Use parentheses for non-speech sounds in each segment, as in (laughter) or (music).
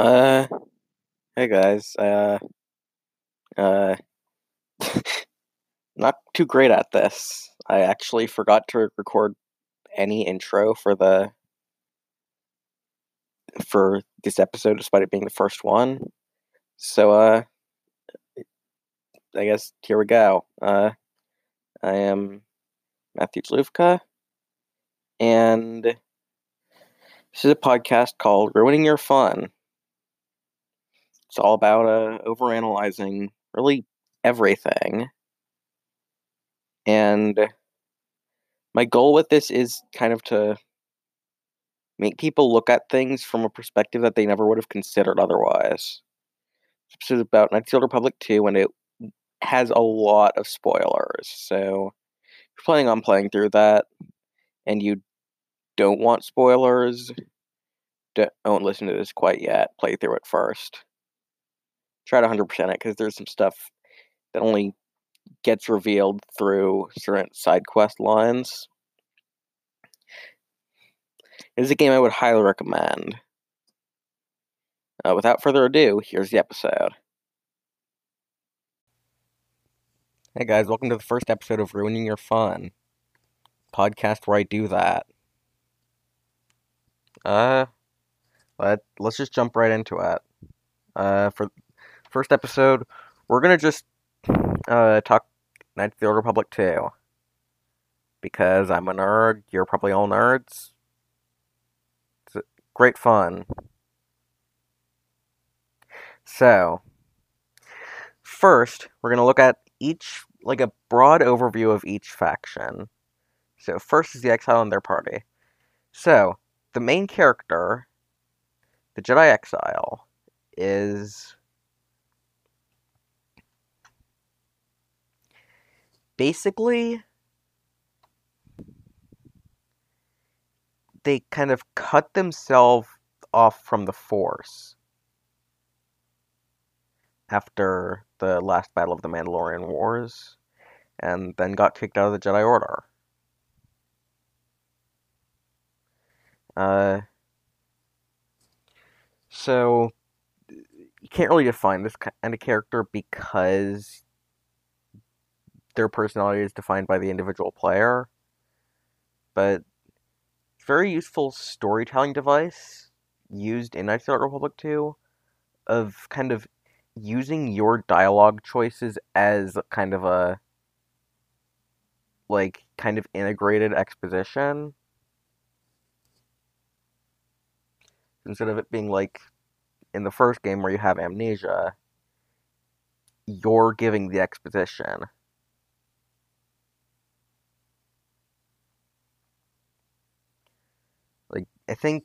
Uh, hey guys. Uh, uh, (laughs) not too great at this. I actually forgot to record any intro for the for this episode, despite it being the first one. So, uh, I guess here we go. Uh, I am Matthew Zluvka, and this is a podcast called Ruining Your Fun. It's all about uh, overanalyzing really everything. And my goal with this is kind of to make people look at things from a perspective that they never would have considered otherwise. This is about Old Republic 2, and it has a lot of spoilers. So if you're planning on playing through that and you don't want spoilers, don't listen to this quite yet. Play through it first. Try to 100% it because there's some stuff that only gets revealed through certain side quest lines. It is a game I would highly recommend. Uh, without further ado, here's the episode. Hey guys, welcome to the first episode of Ruining Your Fun, podcast where I do that. Uh, let let's just jump right into it. Uh, for first episode, we're gonna just uh talk Knights of the Old Republic 2. Because I'm a nerd, you're probably all nerds. It's great fun. So, first, we're gonna look at each like a broad overview of each faction. So, first is the Exile and their party. So, the main character, the Jedi Exile, is basically they kind of cut themselves off from the Force after the last battle of the Mandalorian Wars, and then got kicked out of the Jedi Order. Uh, so you can't really define this kind of character because their personality is defined by the individual player. But very useful storytelling device used in Knights of the Republic 2 of kind of using your dialogue choices as kind of a like kind of integrated exposition instead of it being like in the first game where you have amnesia you're giving the exposition like i think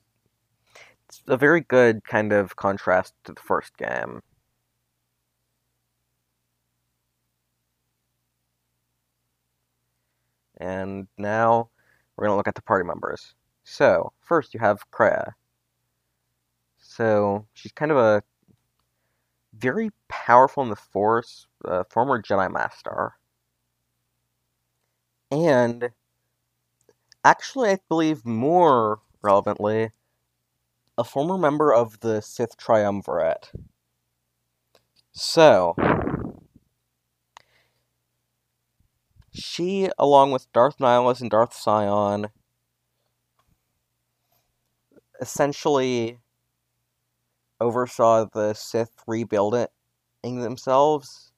it's a very good kind of contrast to the first game And now we're going to look at the party members. So, first you have Kreia. So, she's kind of a very powerful in the Force, uh, former Jedi Master. And actually, I believe more relevantly, a former member of the Sith Triumvirate. So, She, along with Darth Nihilus and Darth Sion, essentially oversaw the Sith rebuilding themselves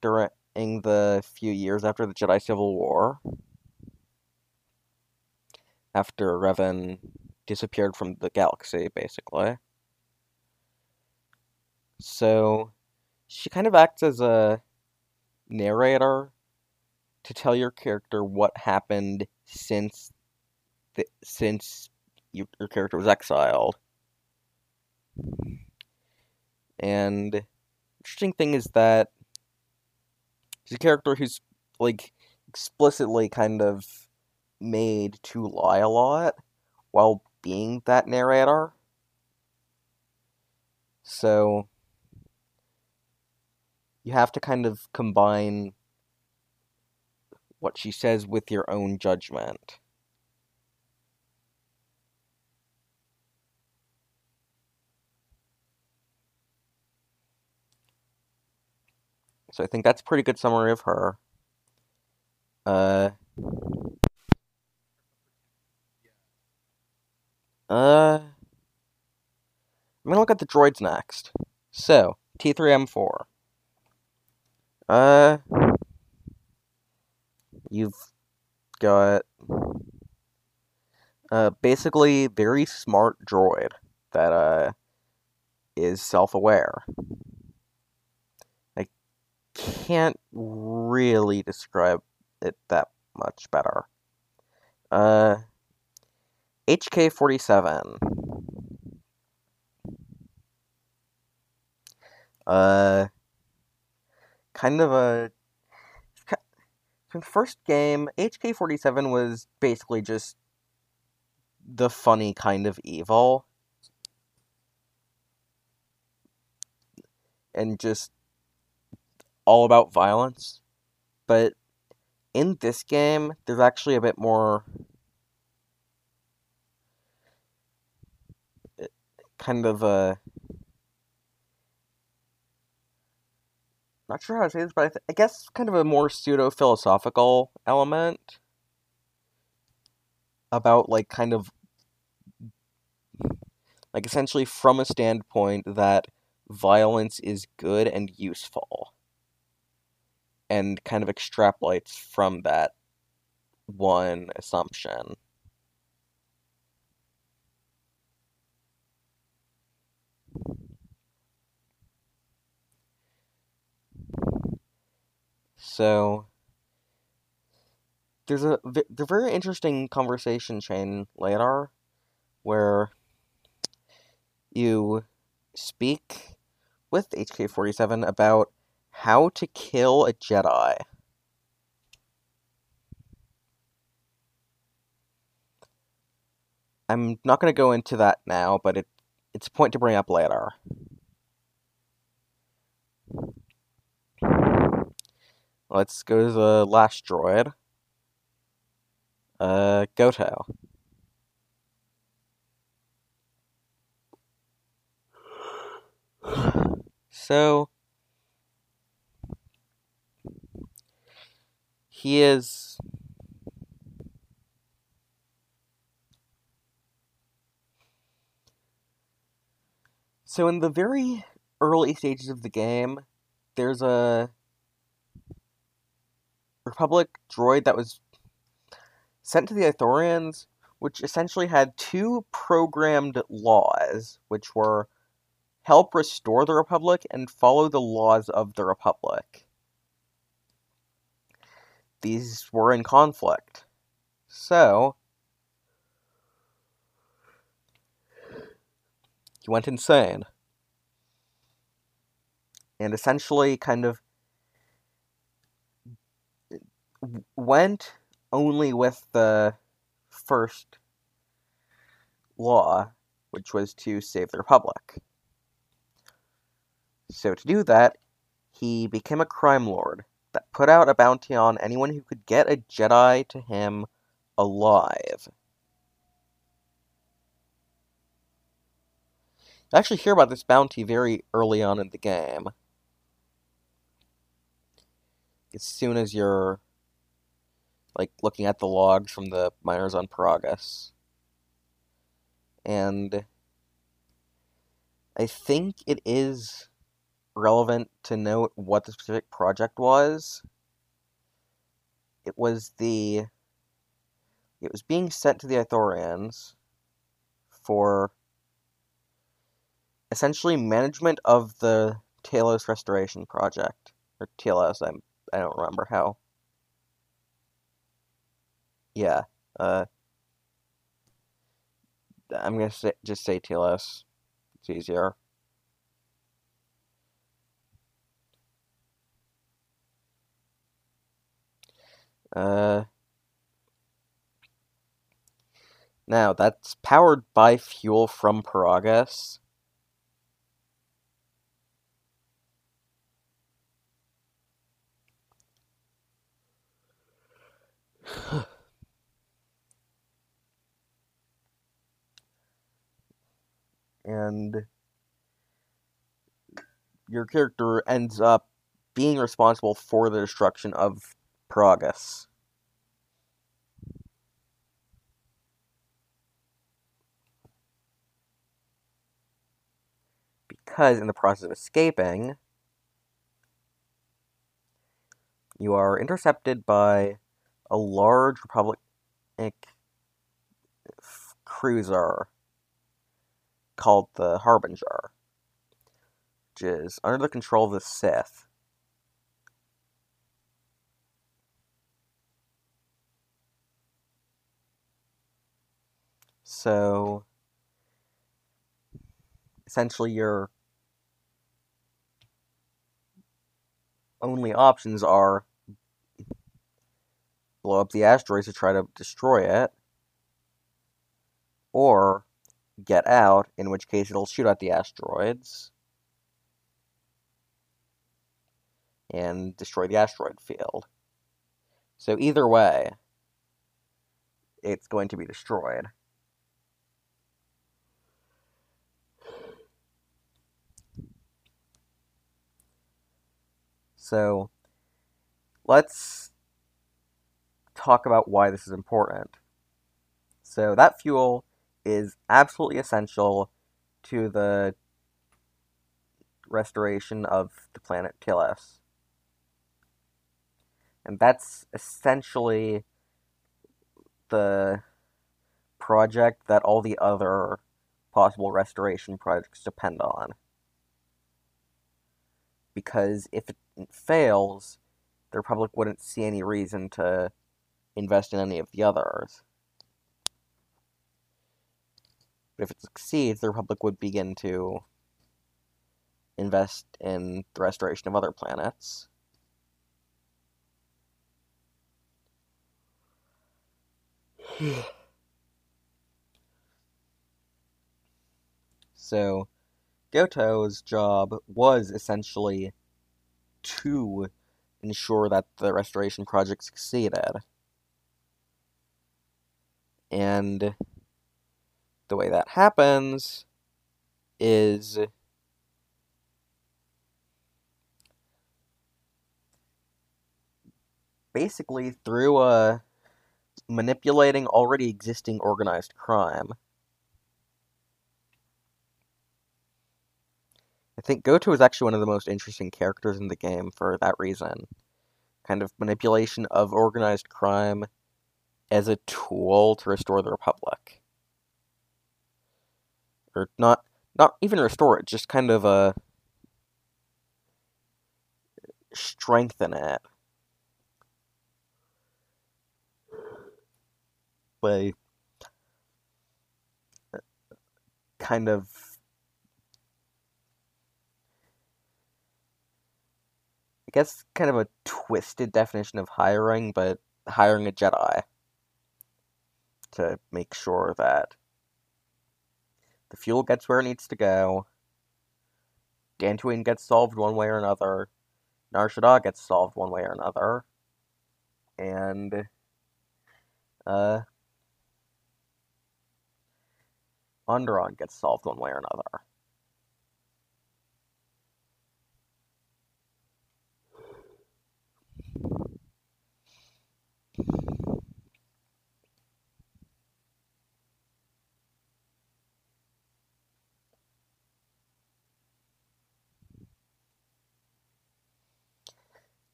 during the few years after the Jedi Civil War. After Revan disappeared from the galaxy, basically. So, she kind of acts as a narrator to tell your character what happened since the, since you, your character was exiled. And interesting thing is that he's a character who's like explicitly kind of made to lie a lot while being that narrator. So you have to kind of combine what she says with your own judgment. So I think that's pretty good summary of her. Uh, uh, I'm gonna look at the droids next. So, T3M4. Uh, you've got uh, basically very smart droid that uh, is self-aware. I can't really describe it that much better. Uh, HK47. Uh, kind of a. first game, HK47 was basically just the funny kind of evil. And just all about violence. But in this game, there's actually a bit more kind of a not sure how to say this, but I, th- I guess kind of a more pseudo philosophical element about like kind of like essentially from a standpoint that violence is good and useful and kind of extrapolates from that one assumption. So there's a the very interesting conversation chain later where you speak with HK47 about how to kill a Jedi. I'm not going to go into that now, but it it's a point to bring up later. Let's go to the last droid. Uh, Goto. So, he is so in the very early stages of the game there's a republic droid that was sent to the ithorians which essentially had two programmed laws which were help restore the republic and follow the laws of the republic these were in conflict. So, he went insane. And essentially kind of went only with the first law, which was to save the Republic. So to do that, he became a crime lord that put out a bounty on anyone who could get a Jedi to him alive. You actually hear about this bounty very early on in the game. As soon as you're like looking at the logs from the miners on Peragus. And I think it is relevant to note what the specific project was. It was the it was being sent to the Ithorians for essentially management of the Telos Restoration Project. Or TLS, I'm I don't remember how. Yeah. Uh I'm gonna say just say TLS. It's easier. Uh, now, that's powered by fuel from Peragus. (sighs) and your character ends up being responsible for the destruction of Peragus. Because in the process of escaping, you are intercepted by a large Republic cruiser called the Harbinger, which is under the control of the Sith. So, essentially, your only options are blow up the asteroids to try to destroy it, or get out, in which case it'll shoot at the asteroids and destroy the asteroid field. So either way, it's going to be destroyed. So let's talk about why this is important. So that fuel is absolutely essential to the restoration of the planet Telos. And that's essentially the project that all the other possible restoration projects depend on. Because if it fails, the Republic wouldn't see any reason to invest in any of the others. But if it succeeds, the Republic would begin to invest in the restoration of other planets. (sighs) so, Goto's job was essentially to ensure that the restoration project succeeded. And the way that happens is basically through uh, manipulating already existing organized crime. I think Goto is actually one of the most interesting characters in the game for that reason. Kind of manipulation of organized crime as a tool to restore the Republic. Or not not even restore it, just kind of uh strengthen it. By kind of I guess kind of a twisted definition of hiring, but hiring a Jedi to make sure that the fuel gets where it needs to go, Dantooine gets solved one way or another, Nar Shaddaa gets solved one way or another, and uh, Onderon gets solved one way or another.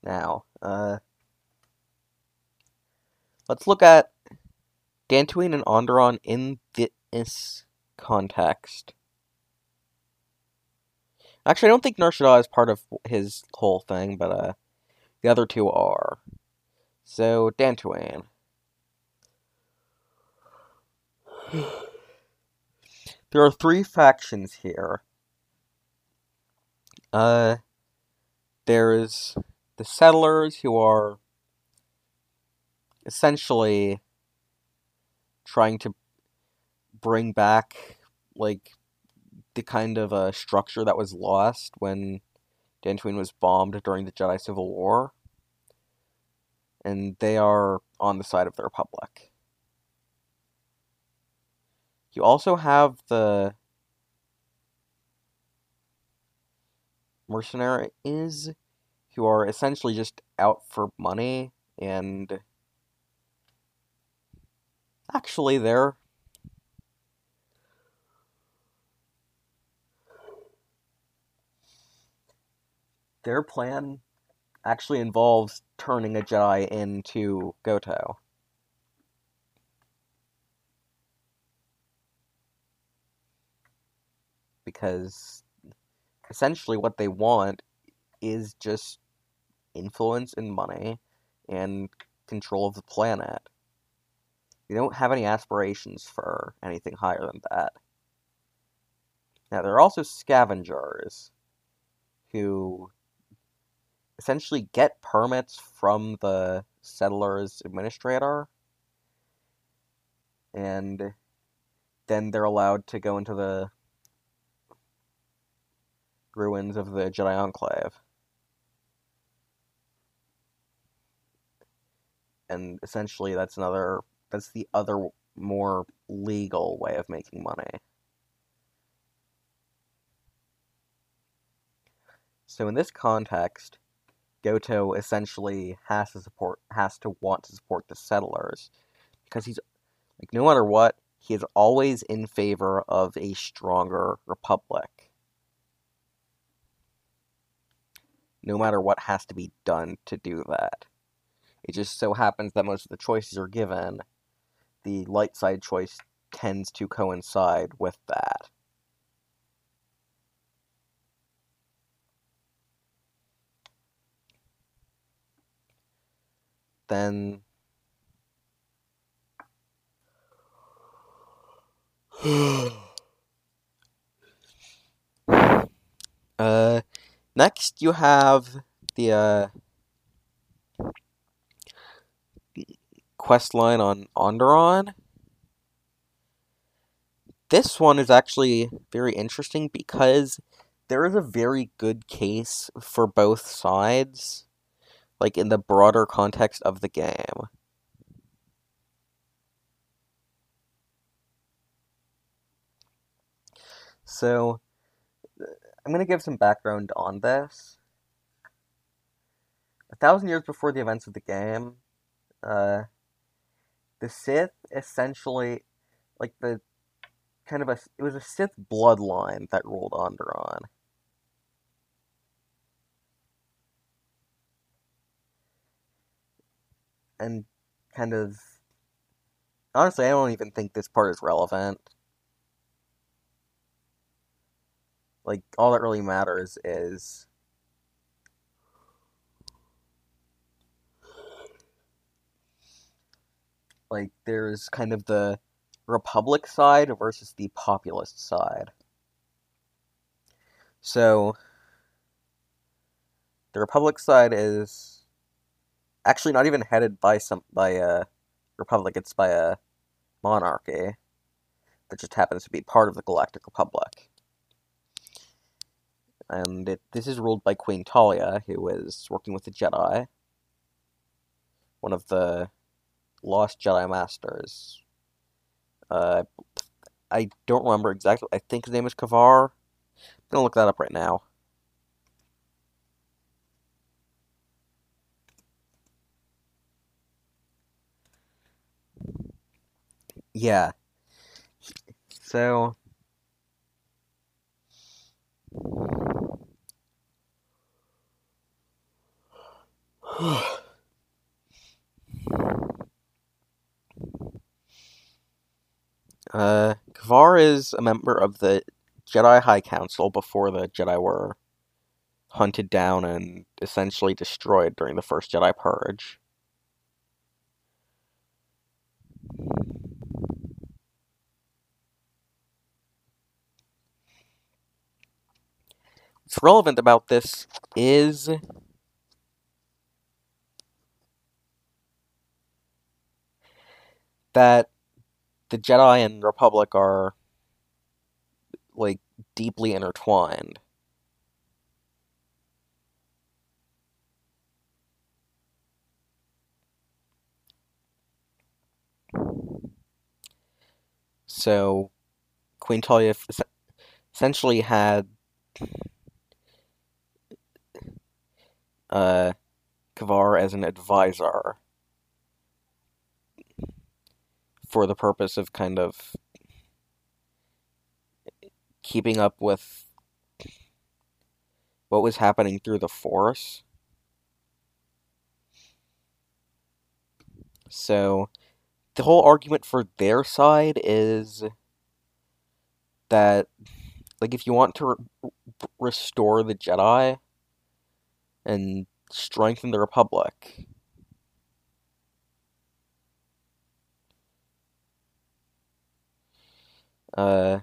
Now, uh, let's look at Dantooine and Onderon in this context. Actually, I don't think Nar Shaddaa is part of his whole thing, but uh, the other two are. So, Dantooine. (sighs) There are three factions here. Uh, there is the settlers who are essentially trying to bring back like the kind of a structure that was lost when Dantooine was bombed during the Jedi Civil War. And they are on the side of the Republic. You also have the mercenaries who are essentially just out for money and actually they're their plan actually involves turning a Jedi into Goto. Because essentially what they want is just influence and money and control of the planet. They don't have any aspirations for anything higher than that. Now, there are also scavengers who essentially get permits from the settlers administrator and then they're allowed to go into the ruins of the Jedi Enclave. And essentially that's another that's the other more legal way of making money. So in this context, Goto essentially has to support has to want to support the settlers because he's like no matter what, he is always in favor of a stronger republic. No matter what has to be done to do that. It just so happens that most of the choices are given, the light side choice tends to coincide with that. then (sighs) uh next you have the uh quest line on Onderon. This one is actually very interesting because there is a very good case for both sides like in the broader context of the game. So, I'm going to give some background on this. A thousand years before the events of the game, uh, the Sith essentially, like the kind of a, it was a Sith bloodline that ruled Onderon. and kind of honestly, I don't even think this part is relevant. Like all that really matters is like there's kind of the republic side versus the populist side. So the republic side is actually not even headed by some by a republic. It's by a monarchy that just happens to be part of the Galactic Republic. And it, this is ruled by Queen Talia, who is working with the Jedi, one of the lost Jedi Masters. Uh, I don't remember exactly. I think his name is Kavar. I'm gonna look that up right now. Yeah. So (sighs) (sighs) Uh, Kavar is a member of the Jedi High Council before the Jedi were hunted down and essentially destroyed during the first Jedi Purge. What's relevant about this is that the Jedi and Republic are like deeply intertwined. So Queen Talia essentially had uh, Kavar as an advisor for the purpose of kind of keeping up with what was happening through the Force. So, the whole argument for their side is that, like, if you want to re- restore the Jedi and strengthen the Republic, uh,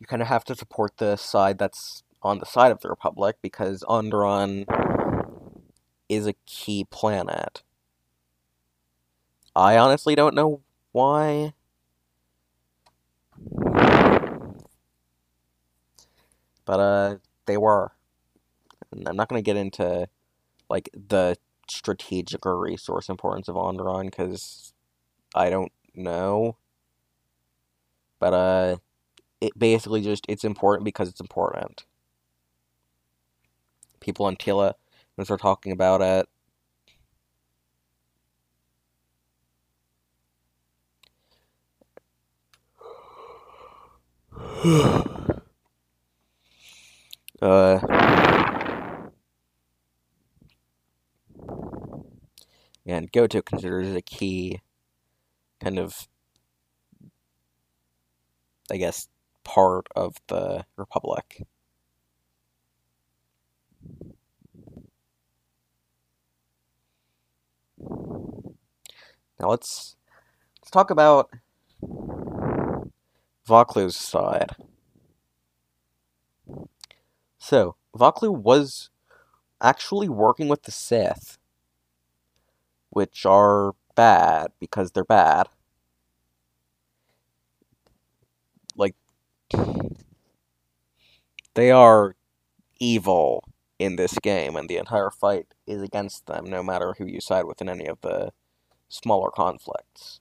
you kind of have to support the side that's on the side of the Republic because Onderon is a key planet. I honestly don't know why. But uh they were. And I'm not going to get into like the strategic or resource importance of Onderon cuz I don't know. But uh it basically just it's important because it's important. People on Tila when they're talking about it. (sighs) uh and Goto considers a key kind of I guess part of the republic. Now let's let's talk about Vaklu's side. So, Vaklu was actually working with the Sith, which are bad because they're bad. Like, they are evil in this game, and the entire fight is against them, no matter who you side with in any of the smaller conflicts.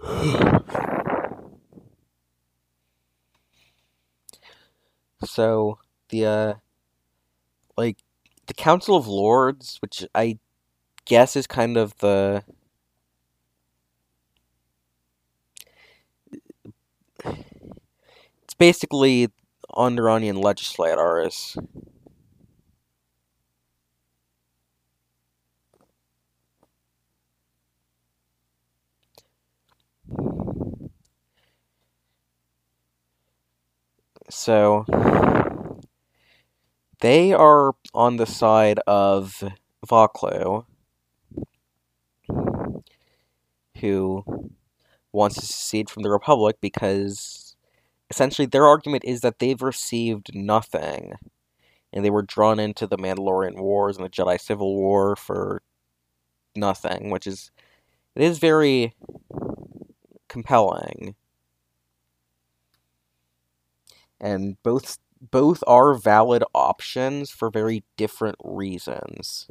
(sighs) (sighs) so the uh like the Council of Lords, which I guess is kind of the it's basically Onderonian legislators. So they are on the side of Vaklu, who wants to secede from the Republic because essentially their argument is that they've received nothing. And they were drawn into the Mandalorian Wars and the Jedi Civil War for nothing, which is it is very compelling. And both both are valid options for very different reasons.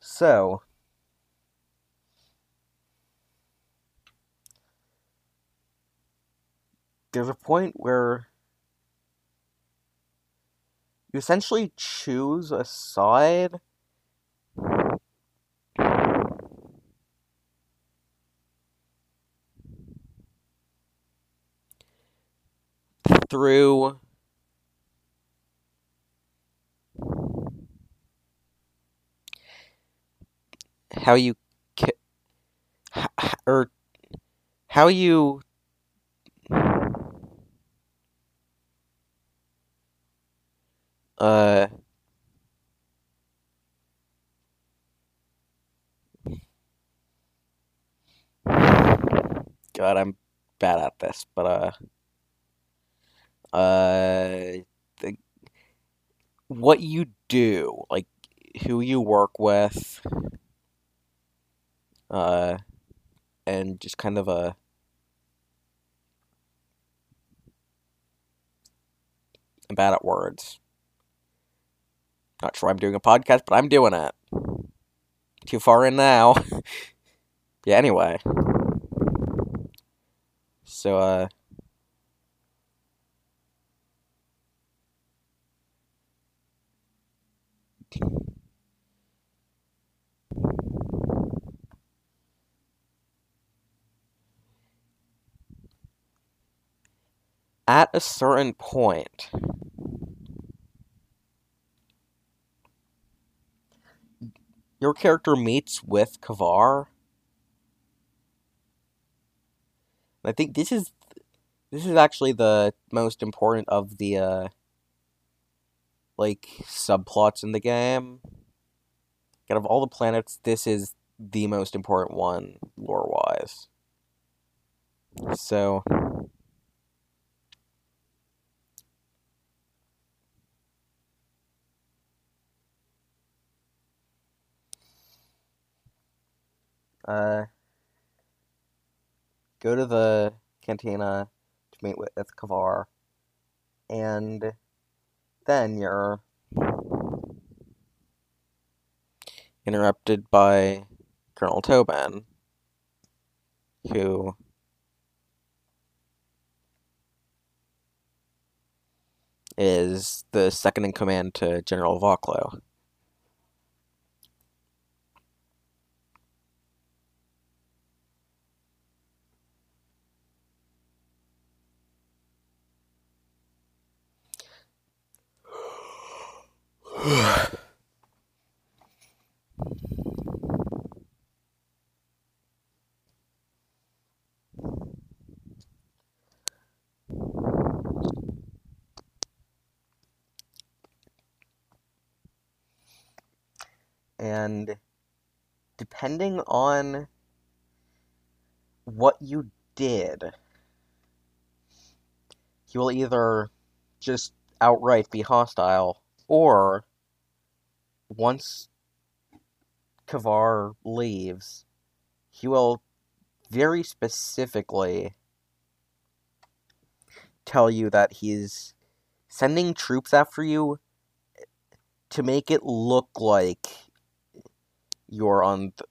So, there's a point where you essentially choose a side through. How you or how you uh God, I'm bad at this, but uh uh the, what you do, like who you work with, uh, and just kind of a I'm bad at words. Not sure I'm doing a podcast, but I'm doing it. too far in now. (laughs) yeah, anyway. So, uh. At a certain point, your character meets with Kavar. I think this is this is actually the most important of the uh like subplots in the game. Out of all the planets, this is the most important one lore wise. So uh go to the cantina to meet with Kavar and then you're interrupted by Colonel Tobin, who is the second in command to General Vaklu. And depending on what you did, he will either just outright be hostile or once Kavar leaves, he will very specifically tell you that he's sending troops after you to make it look like you're on the,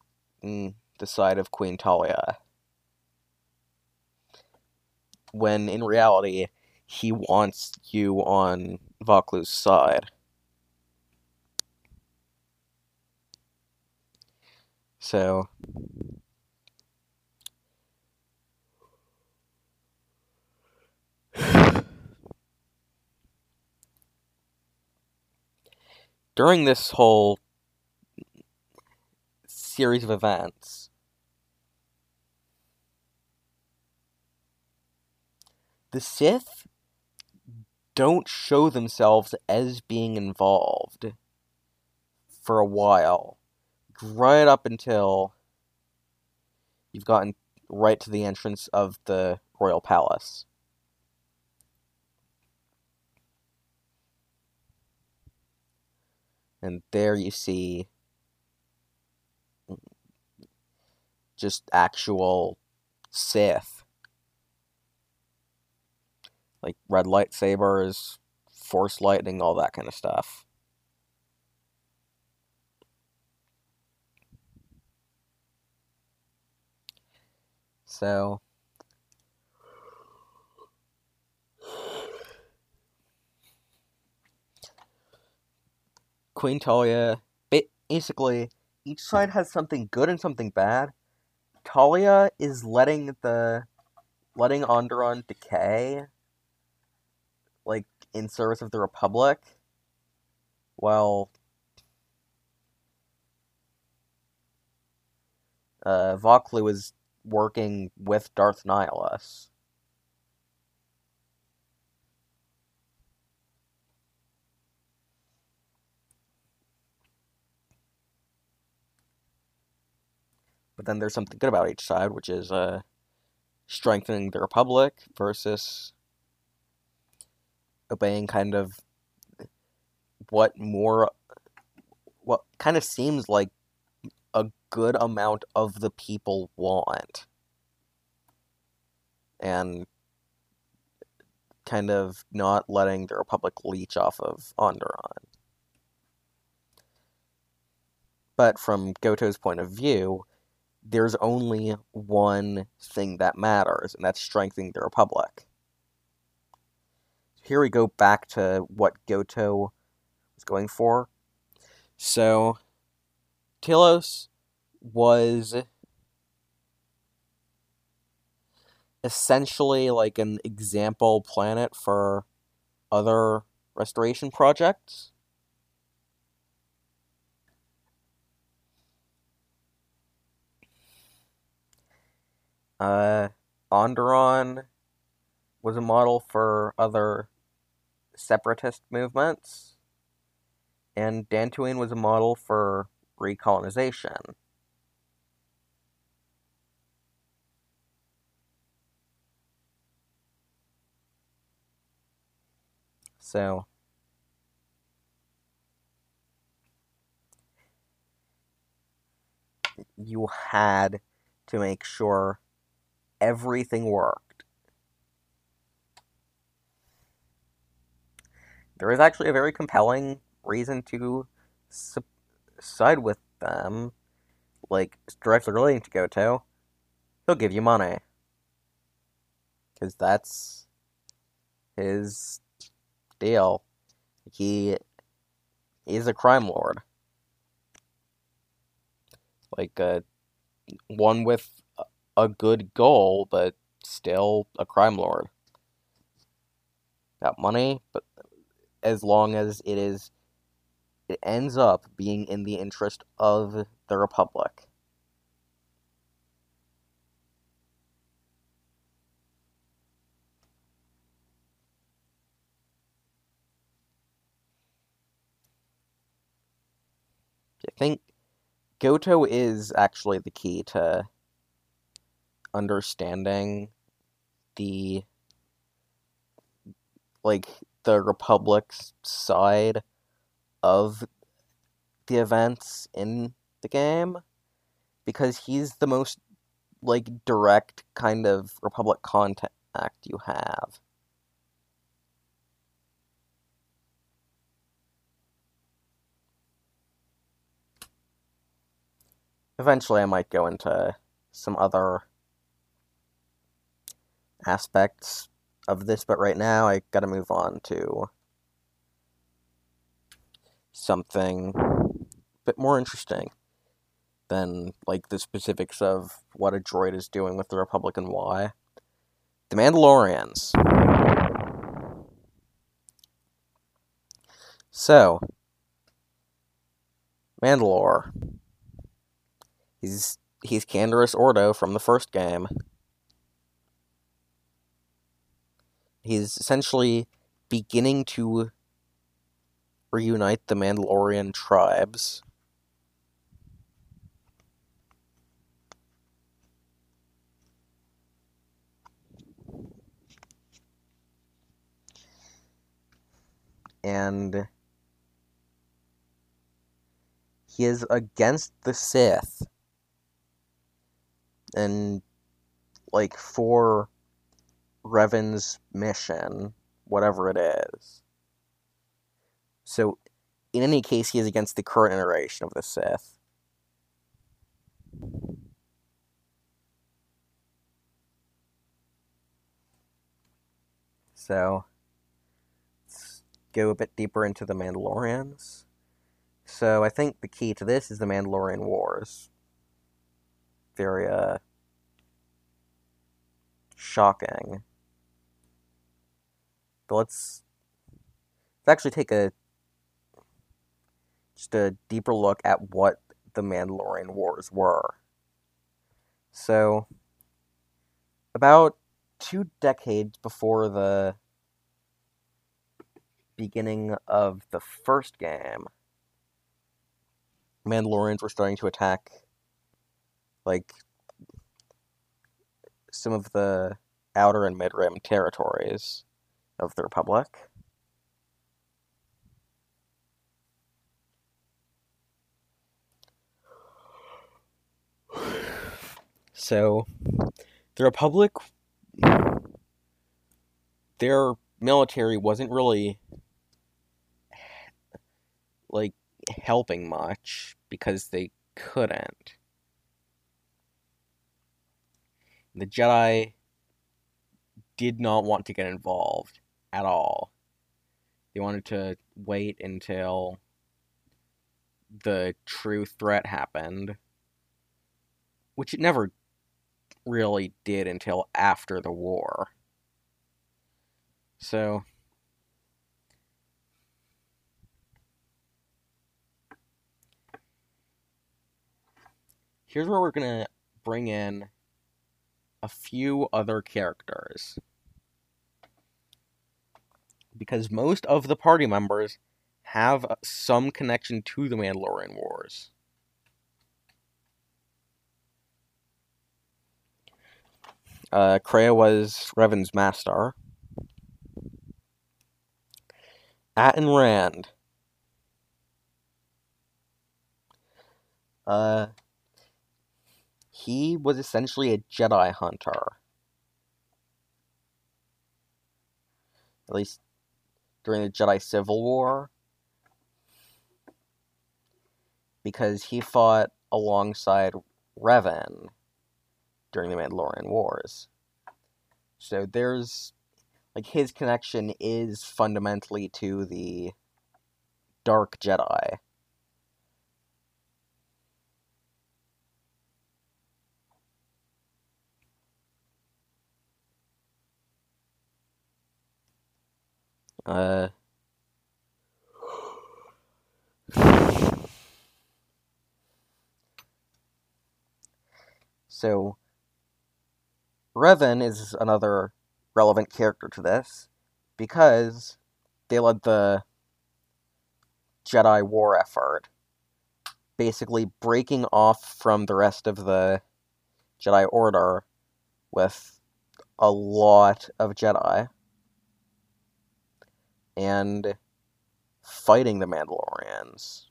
mm, the side of Queen Talia. When in reality, he wants you on Vaklu's side. So. During this whole series of events, the Sith don't show themselves as being involved for a while right up until you've gotten right to the entrance of the royal palace. And there you see just actual Sith. Like red lightsabers, force lightning, all that kind of stuff. So Queen Talia, basically, each side has something good and something bad. Talia is letting the letting Onderon decay, like in service of the Republic, while uh, Vaklu is working with Darth Nihilus. But then there's something good about each side, which is uh, strengthening the Republic versus obeying kind of what more what kind of seems like good amount of the people want. And kind of not letting the Republic leech off of Onderon. But from Goto's point of view, there's only one thing that matters, and that's strengthening the Republic. Here we go back to what Goto was going for. So, Telos was essentially like an example planet for other restoration projects. Uh, Onderon was a model for other separatist movements, and Dantooine was a model for recolonization. So, you had to make sure everything worked. There is actually a very compelling reason to side with them, like directly relating to Goto. He'll give you money. Because that's his deal. He is a crime lord. Like, uh, one with a good goal, but still a crime lord. Got money, but as long as it is, it ends up being in the interest of the Republic. I think Goto is actually the key to understanding the like the republic's side of the events in the game because he's the most like direct kind of republic contact you have eventually i might go into some other aspects of this, but right now I gotta move on to something a bit more interesting than like the specifics of what a droid is doing with the Republic and why. The Mandalorians. So, Mandalore. He's he's Canderous Ordo from the first game. he's essentially beginning to reunite the Mandalorian tribes. And he is against the Sith. And like for Revan's mission, whatever it is. So, in any case, he is against the current iteration of the Sith. So, let's go a bit deeper into the Mandalorians. So, I think the key to this is the Mandalorian Wars. Very, uh, shocking. But let's let's actually take a just a deeper look at what the Mandalorian Wars were. So, about two decades before the beginning of the first game, Mandalorians were starting to attack like some of the outer and mid rim territories of the Republic. So, the Republic, their military wasn't really like helping much because they couldn't. The Jedi did not want to get involved at all. They wanted to wait until the true threat happened, which it never really did until after the war. So, here's where we're going to bring in a few other characters. Because most of the party members have some connection to the Mandalorian Wars. Uh, Kreia was Revan's master. Atton Rand. Uh, he was essentially a Jedi hunter. At least during the Jedi Civil War. Because he fought alongside Revan during the Mandalorian Wars. So there's like his connection is fundamentally to the Dark Jedi. Uh So Revan is another relevant character to this because they led the Jedi war effort, basically breaking off from the rest of the Jedi Order with a lot of Jedi and fighting the Mandalorians.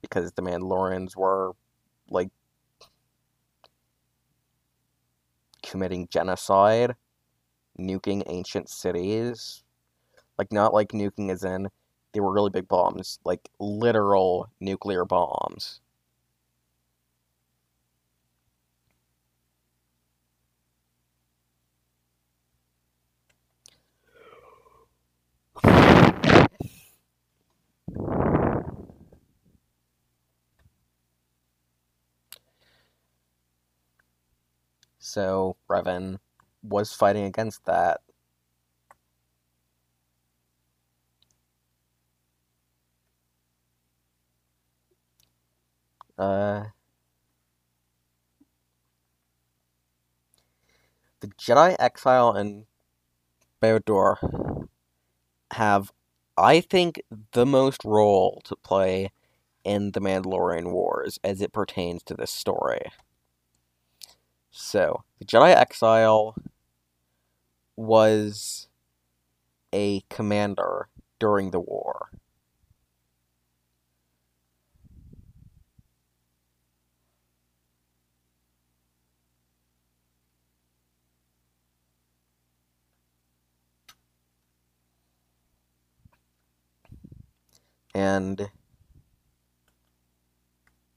Because the Mandalorians were like committing genocide, nuking ancient cities. Like, not like nuking as in they were really big bombs, like literal nuclear bombs. So Revan was fighting against that. Uh, the Jedi Exile and Bao-Dur have, I think, the most role to play in the Mandalorian Wars as it pertains to this story. So, the Jedi Exile was a commander during the war. And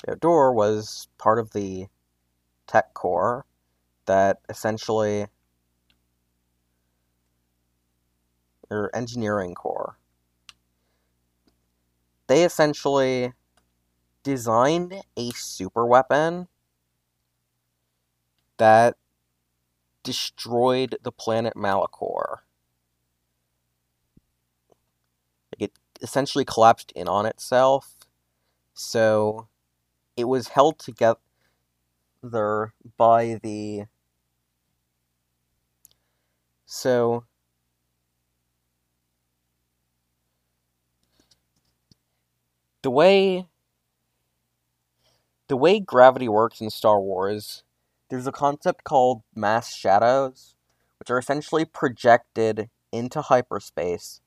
Bao-Dur was part of the tech core that essentially or engineering core they essentially designed a super weapon that destroyed the planet Malachor. It essentially collapsed in on itself, so it was held together there by the so the way the way gravity works in Star Wars, there's a concept called mass shadows, which are essentially projected into hyperspace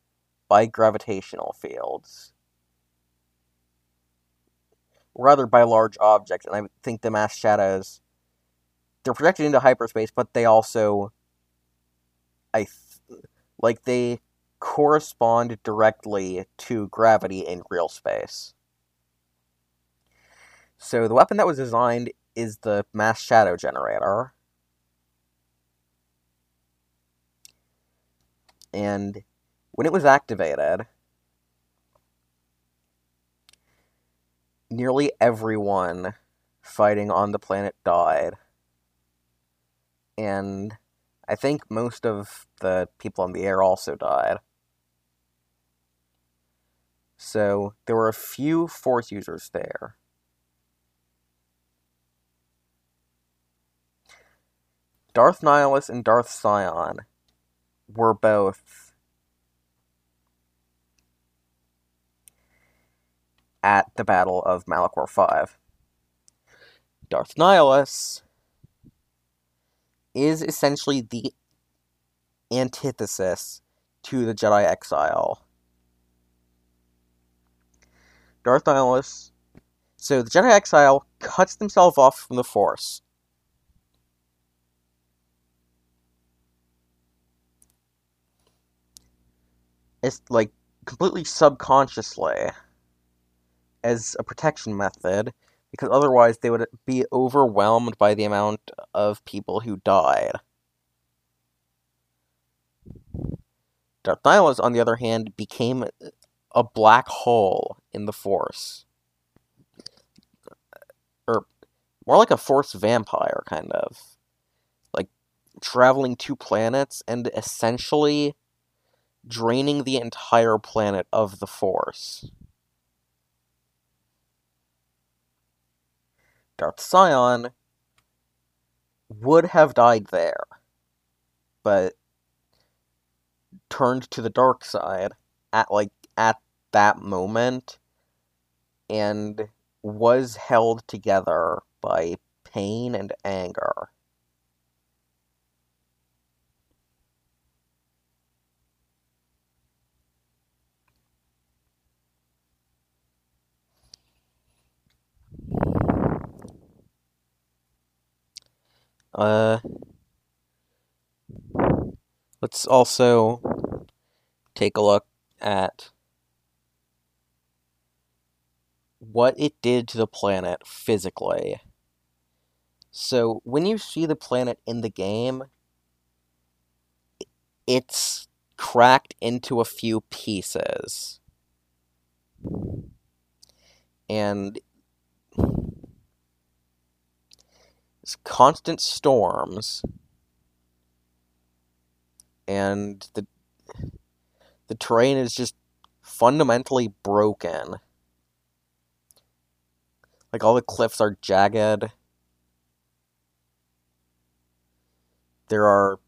by gravitational fields rather by large objects, and I think the mass shadows they're projected into hyperspace, but they also I th- like they correspond directly to gravity in real space. So the weapon that was designed is the mass shadow generator. And when it was activated, nearly everyone fighting on the planet died. And I think most of the people on the air also died. So there were a few Force users there. Darth Nihilus and Darth Sion were both at the Battle of Malachor 5. Darth Nihilus is essentially the antithesis to the Jedi Exile. Darth Nihilus. So the Jedi Exile cuts themselves off from the Force. It's like completely subconsciously as a protection method because otherwise they would be overwhelmed by the amount of people who died. Darth Nihilus, on the other hand, became a black hole in the Force. Or more like a Force vampire, kind of. Like traveling to planets and essentially draining the entire planet of the Force. Darth Sion would have died there, but turned to the dark side at like at that moment and was held together by pain and anger. Uh, let's also take a look at what it did to the planet physically. So, when you see the planet in the game, it's cracked into a few pieces. And constant storms and the the terrain is just fundamentally broken. Like all the cliffs are jagged. There are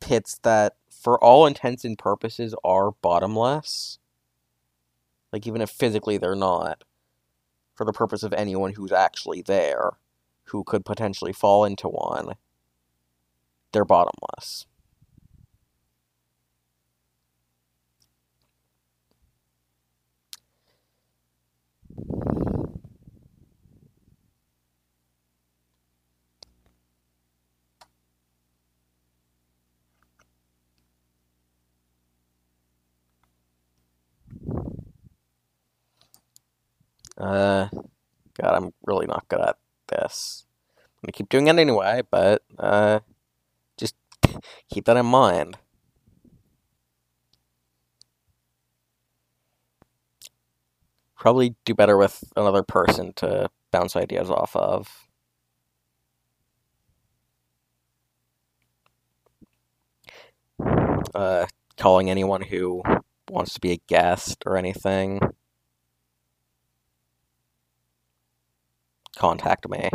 pits that, for all intents and purposes, are bottomless. Like, even if physically they're not. For the purpose of anyone who's actually there, who could potentially fall into one, they're bottomless. Uh, God, I'm really not good at this. I'm gonna keep doing it anyway, but uh, just (laughs) keep that in mind. Probably do better with another person to bounce ideas off of. Uh, calling anyone who wants to be a guest or anything. Contact me.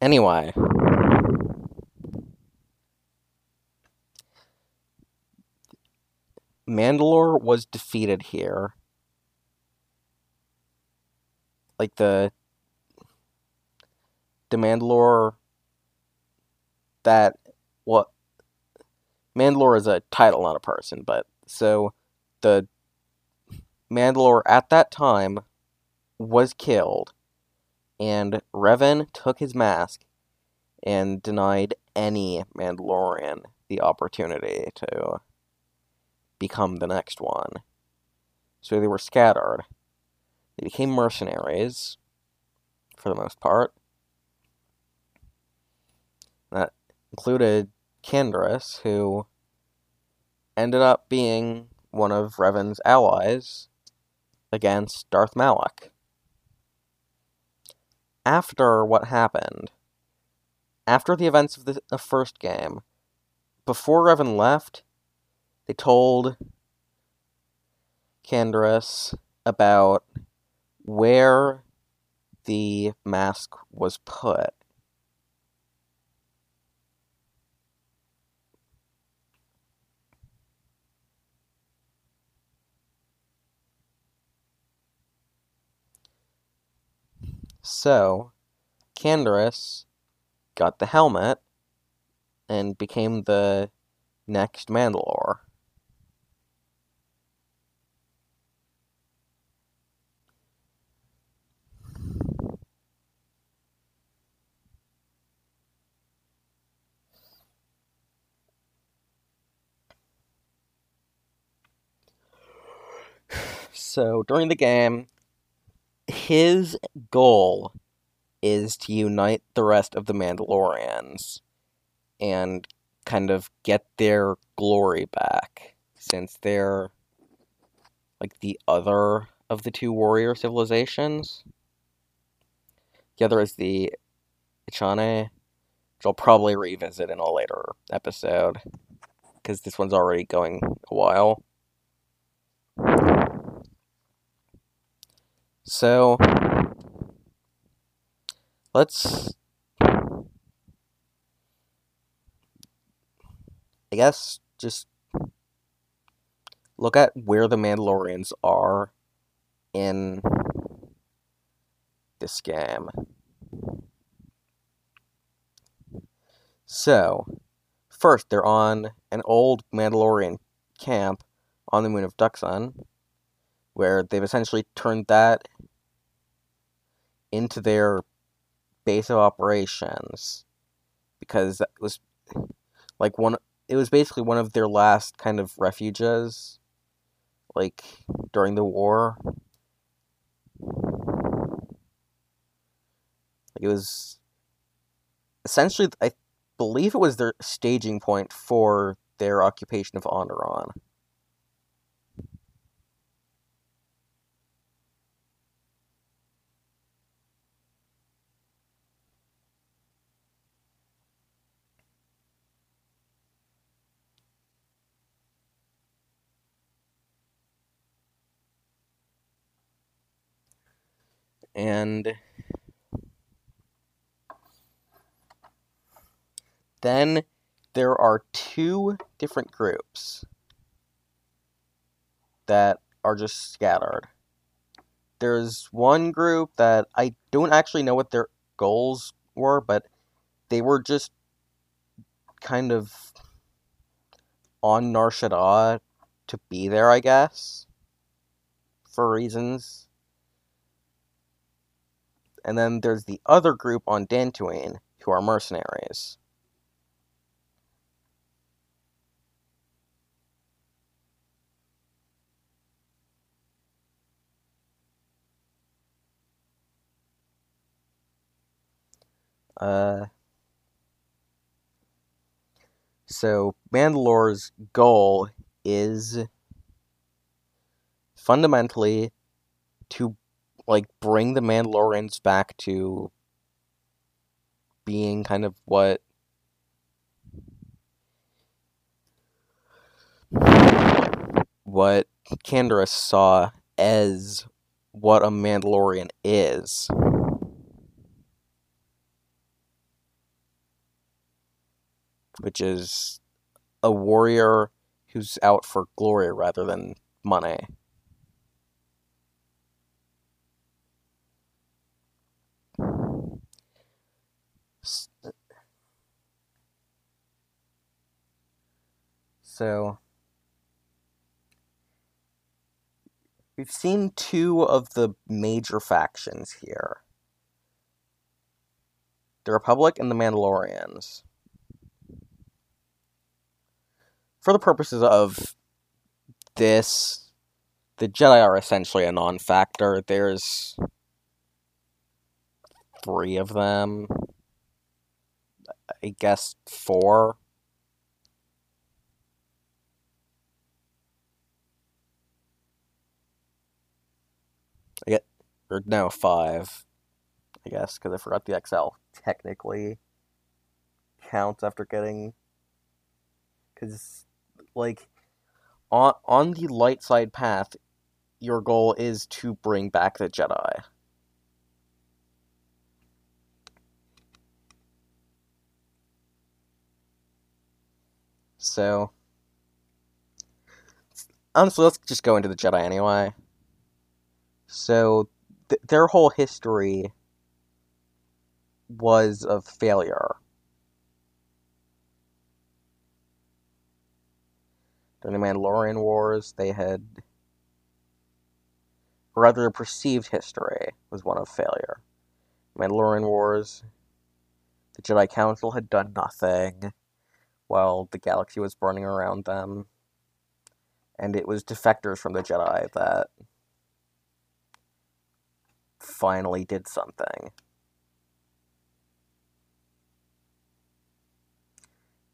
Anyway. Mandalore was defeated here. Like the the Mandalore that what Mandalore is a title, not a person, but so the Mandalore at that time was killed, and Revan took his mask and denied any Mandalorian the opportunity to become the next one. So they were scattered. They became mercenaries, for the most part. That included Canderous, who ended up being one of Revan's allies against Darth Malak. After what happened, after the events of the, the first game, before Revan left, they told Canderous about where the mask was put. So, Canderous got the helmet and became the next Mandalore. (sighs) So during the game, his goal is to unite the rest of the Mandalorians and kind of get their glory back since they're like the other of the two warrior civilizations. The other is the Echani, which I'll probably revisit in a later episode because this one's already going a while. So, let's. I guess just look at where the Mandalorians are in this game. So, first, they're on an old Mandalorian camp on the moon of Dxun, where they've essentially turned that into their base of operations because it was like one it was basically one of their last kind of refuges like during the war it was essentially i believe it was their staging point for their occupation of Onderon. And then there are two different groups that are just scattered. There's one group that I don't actually know what their goals were, but they were just kind of on Nar Shaddaa to be there, I guess, for reasons and then there's the other group on Dantooine who are mercenaries. Uh, so Mandalore's goal is fundamentally to like bring the Mandalorians back to being kind of what what Canderous saw as what a Mandalorian is. Which is a warrior who's out for glory rather than money. So we've seen two of the major factions here the Republic and the Mandalorians. For the purposes of this, the Jedi are essentially a non factor. There's three of them. I guess four. I get, or five. I guess because I forgot the Exile technically counts after getting, because like on on the light side path, your goal is to bring back the Jedi. So, honestly, let's just go into the Jedi anyway. So, th- their whole history was of failure. During the Mandalorian Wars, they had. Or rather, perceived history was one of failure. Mandalorian Wars, the Jedi Council had done nothing while the galaxy was burning around them. And it was defectors from the Jedi that finally did something.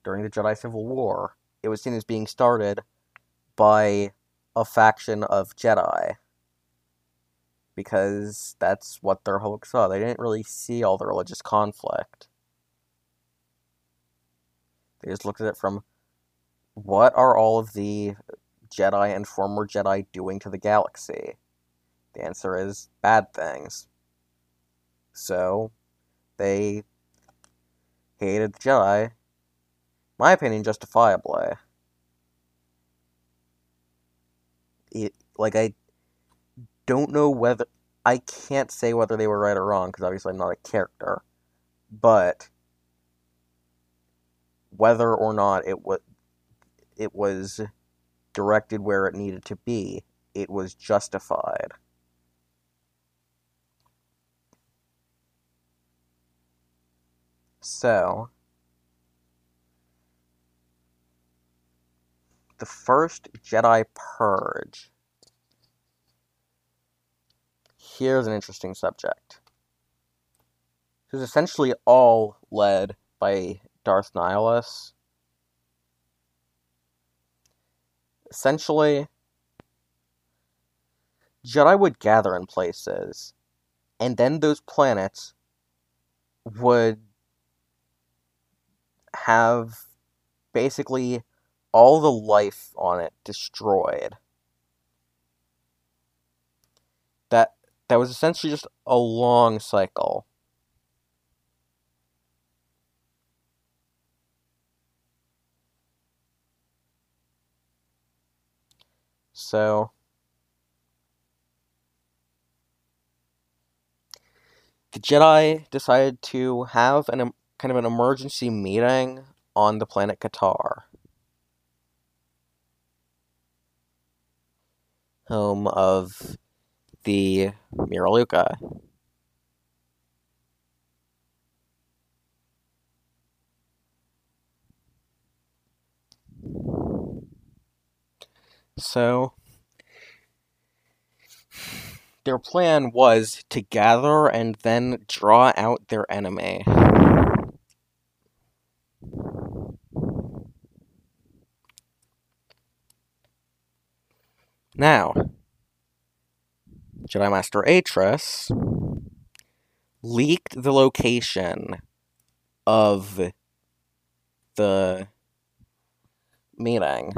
During the Jedi Civil War, it was seen as being started by a faction of Jedi. Because that's what their hopes saw. They didn't really see all the religious conflict. They just looked at it from what are all of the Jedi and former Jedi doing to the galaxy? The answer is bad things. So, they hated the Jedi. My opinion, justifiably. It, like, I don't know whether. I can't say whether they were right or wrong, because obviously I'm not a character. But whether or not it was it was directed where it needed to be, it was justified. So, the first Jedi Purge. Here's an interesting subject. It was essentially all led by Darth Nihilus. Essentially, Jedi would gather in places, and then those planets would have basically all the life on it destroyed. That that was essentially just a long cycle. So the Jedi decided to have an kind of an emergency meeting on the planet Katarr. Home of the Miraluka. So, their plan was to gather and then draw out their enemy. Now, Jedi Master Atris leaked the location of the meeting.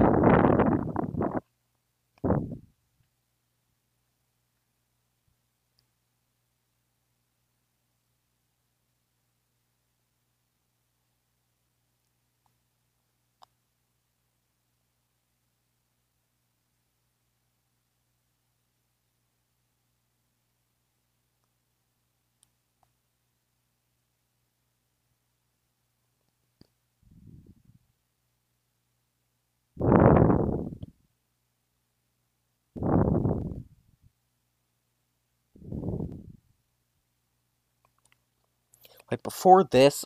Like before this.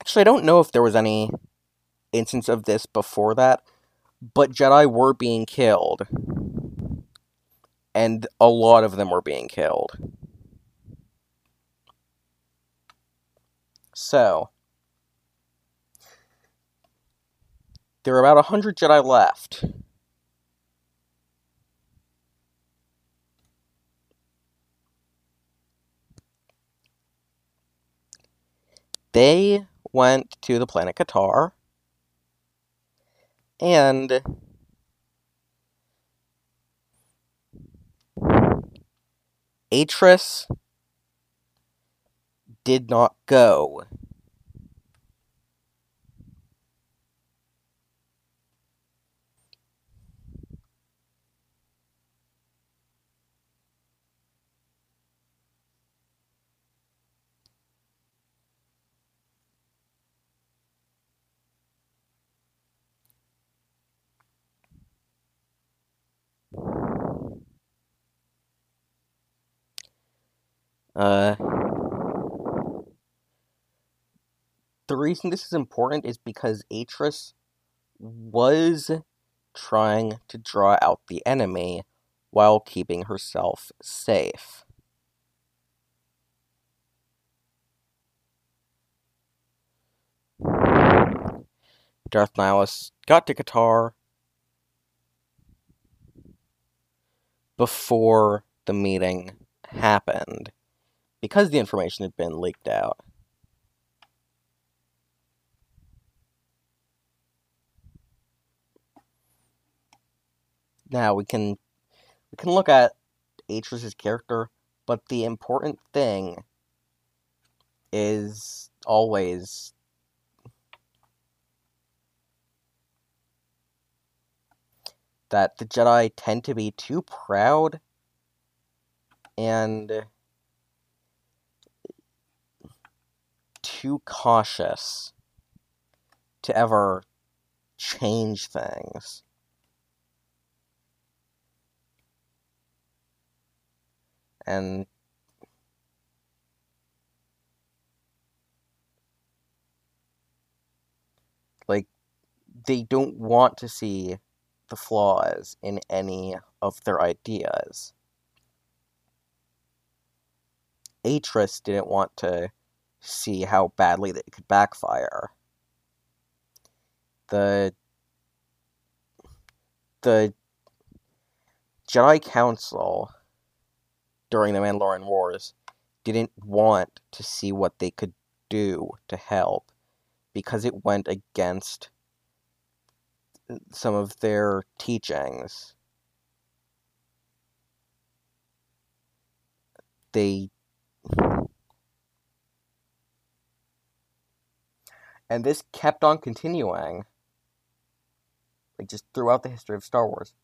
Actually, I don't know if there was any instance of this before that, but Jedi were being killed. And a lot of them were being killed. So, there are about 100 Jedi left. They went to the planet Katarr and Atris did not go. Uh, the reason this is important is because Atris was trying to draw out the enemy while keeping herself safe. Darth Nihilus got to Katarr before the meeting happened because the information had been leaked out. Now we can we can look at Atris's character, but the important thing is always that the Jedi tend to be too proud and too cautious to ever change things. And like they don't want to see the flaws in any of their ideas. Atris didn't want to see how badly they could backfire. The the Jedi Council during the Mandalorian Wars didn't want to see what they could do to help because it went against some of their teachings. They and this kept on continuing like just throughout the history of Star Wars.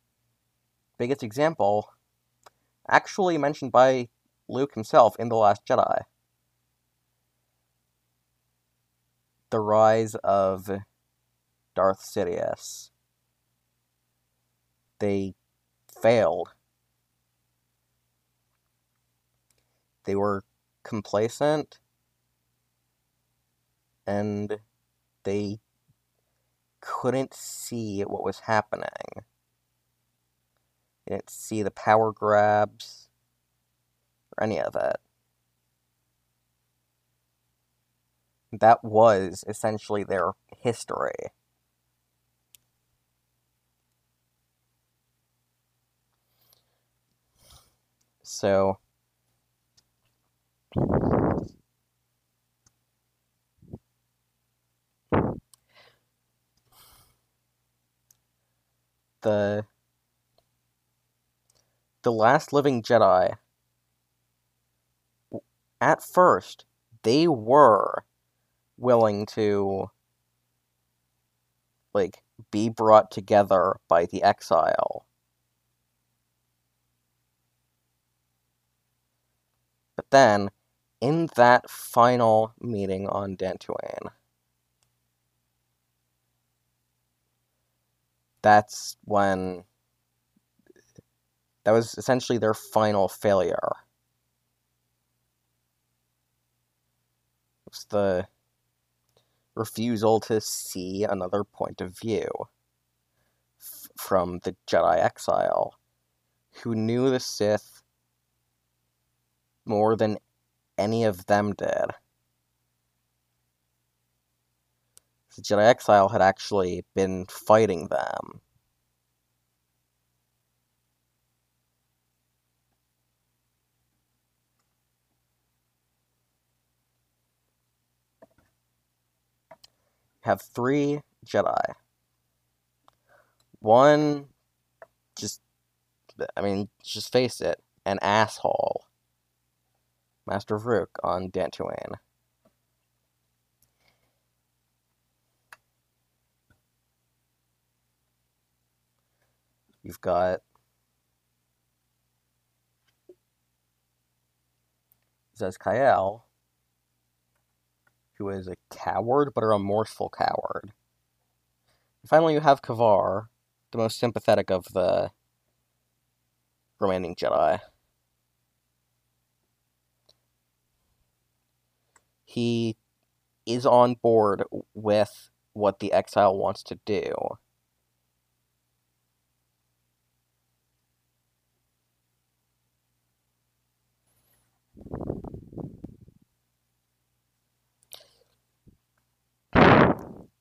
Biggest example actually mentioned by Luke himself in The Last Jedi. The rise of Darth Sidious. They failed. They were complacent and they couldn't see what was happening. They didn't see the power grabs or any of it. That was essentially their history. So, the the last living Jedi at first they were willing to like be brought together by the exile. But then in that final meeting on Dantooine that's when that was essentially their final failure. It's the refusal to see another point of view f- from the Jedi exile, who knew the Sith more than any of them did. The Jedi exile had actually been fighting them. have three Jedi. One, just, I mean, just face it, an asshole. Master Vrook on Dantooine. You've got Zez-Kai Ell, who is a coward, but a remorseful coward. And finally, you have Kavar, the most sympathetic of the remaining Jedi. He is on board with what the exile wants to do.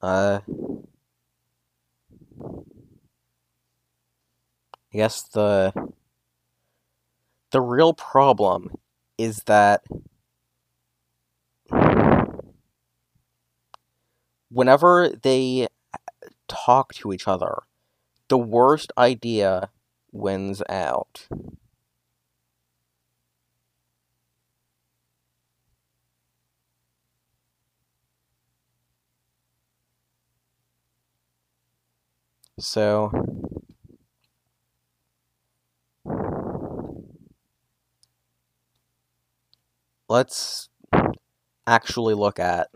Uh, I guess the the real problem is that whenever they talk to each other, the worst idea wins out. So let's actually look at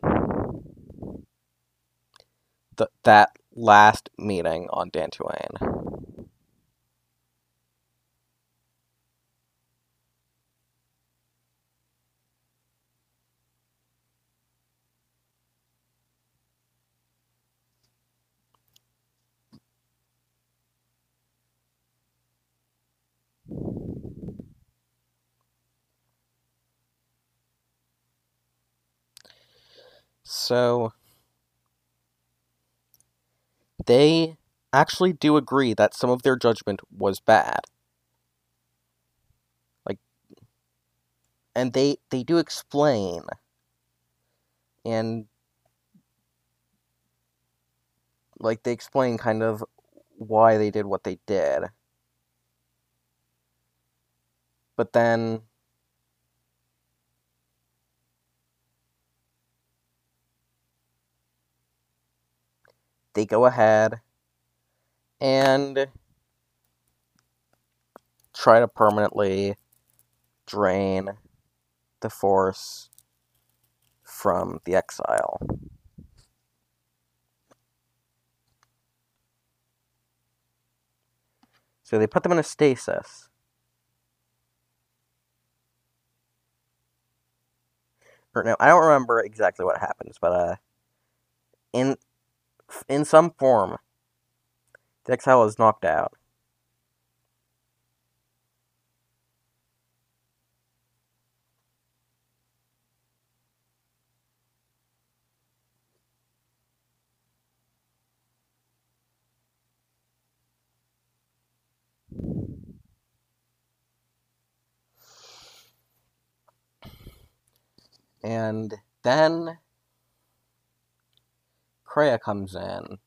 the, that last meeting on Dantooine. So they actually do agree that some of their judgment was bad. Like and they they do explain and like they explain kind of why they did what they did. But then they go ahead and try to permanently drain the force from the exile. So they put them in a stasis. Or no, I don't remember exactly what happens, but uh in in some form the exile is knocked out. And then Kreia comes in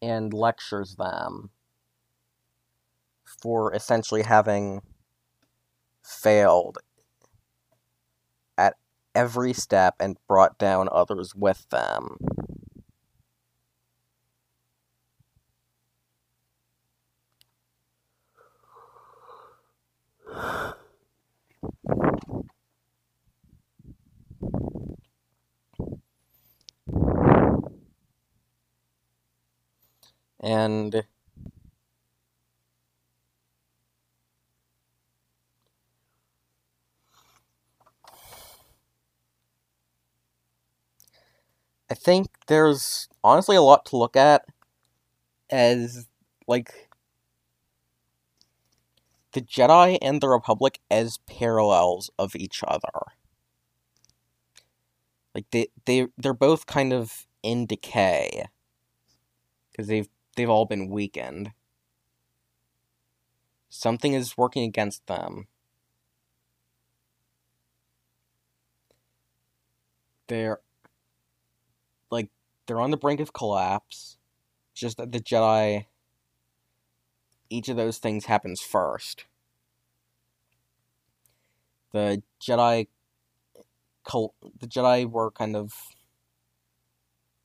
and lectures them for essentially having failed at every step and brought down others with them. And I think there's honestly a lot to look at as like the Jedi and the Republic as parallels of each other. Like they they they're both kind of in decay because they've they've all been weakened. Something is working against them. They're like they're on the brink of collapse. Just that the Jedi each of those things happens first. The Jedi cult. the Jedi were kind of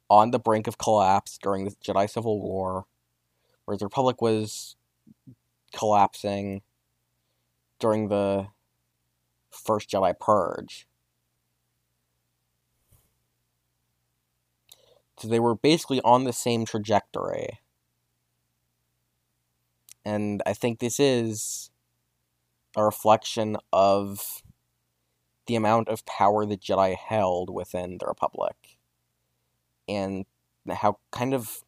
on the brink of collapse during the Jedi Civil War, whereas the Republic was collapsing during the first Jedi Purge. So they were basically on the same trajectory. And I think this is a reflection of the amount of power the Jedi held within the Republic. And how kind of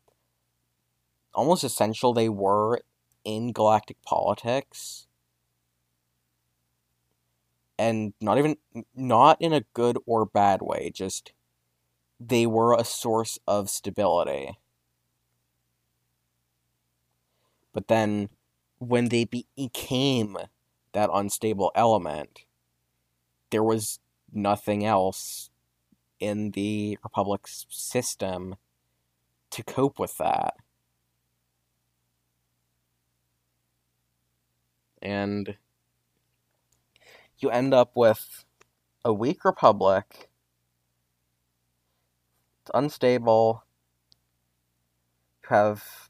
almost essential they were in galactic politics. And not even, not in a good or bad way, just they were a source of stability. But then when they became that unstable element, there was nothing else in the Republic's system to cope with that. And you end up with a weak Republic. It's unstable. You have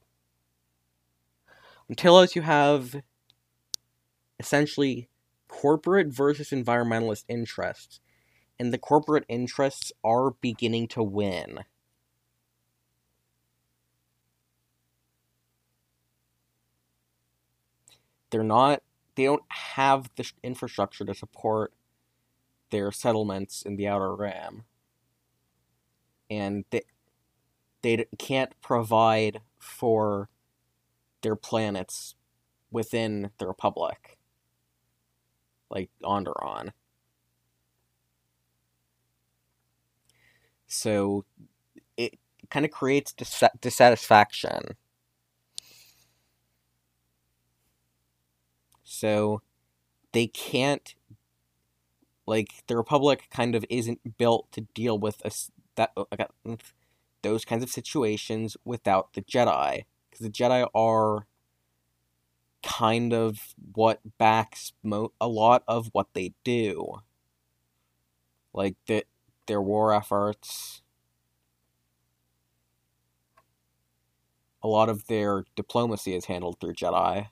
until as you have essentially corporate versus environmentalist interests, and the corporate interests are beginning to win. They're not, they don't have the infrastructure to support their settlements in the Outer Rim. And they, they can't provide for their planets within the Republic, like Onderon. So it kind of creates dis- dissatisfaction. So they can't like the republic kind of isn't built to deal with a, uh, that those kinds of situations without the Jedi because the Jedi are kind of what backs mo- a lot of what they do. Like the, their war efforts, a lot of their diplomacy is handled through Jedi.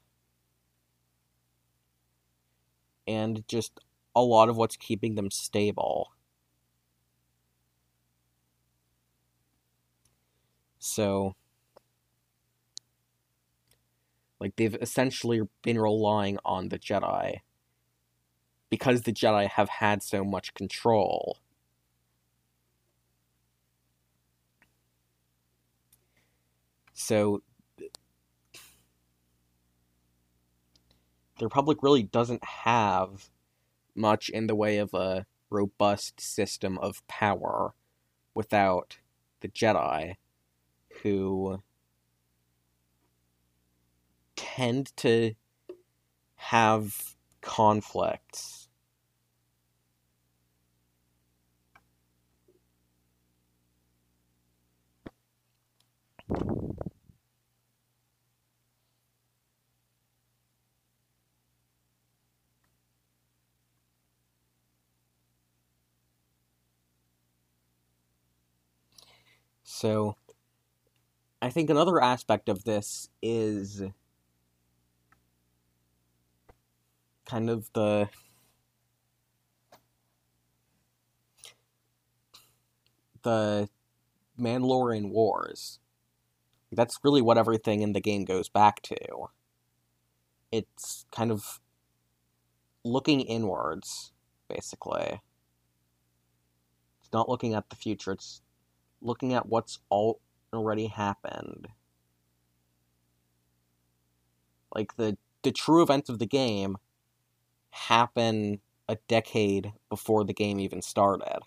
And just a lot of what's keeping them stable. So like they've essentially been relying on the Jedi because the Jedi have had so much control. So the Republic really doesn't have much in the way of a robust system of power without the Jedi, who tend to have conflicts. So, I think another aspect of this is kind of the the Mandalorian Wars. That's really what everything in the game goes back to. It's kind of looking inwards, basically. It's not looking at the future, it's looking at what's all already happened. Like the the true events of the game happen a decade before the game even started.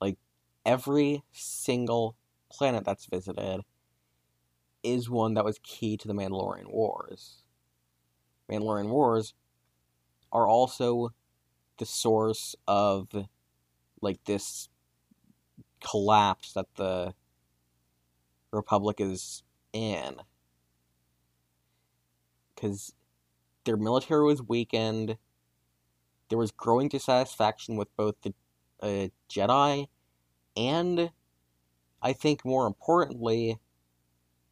Like every single planet that's visited is one that was key to the Mandalorian Wars. Mandalorian Wars are also the source of like this collapse that the Republic is in. Because their military was weakened, there was growing dissatisfaction with both the uh, Jedi and, I think more importantly,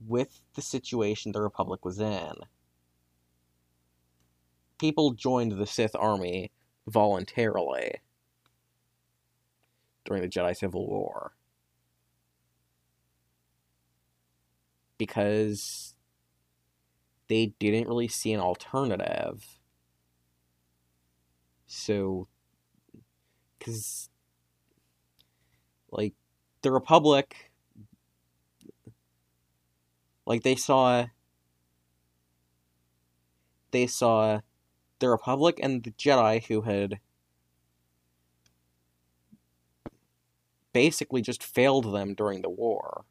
with the situation the Republic was in. People joined the Sith army voluntarily during the Jedi Civil War. Because they didn't really see an alternative. So, because, like, the Republic like they saw they saw the Republic and the Jedi who had basically just failed them during the war.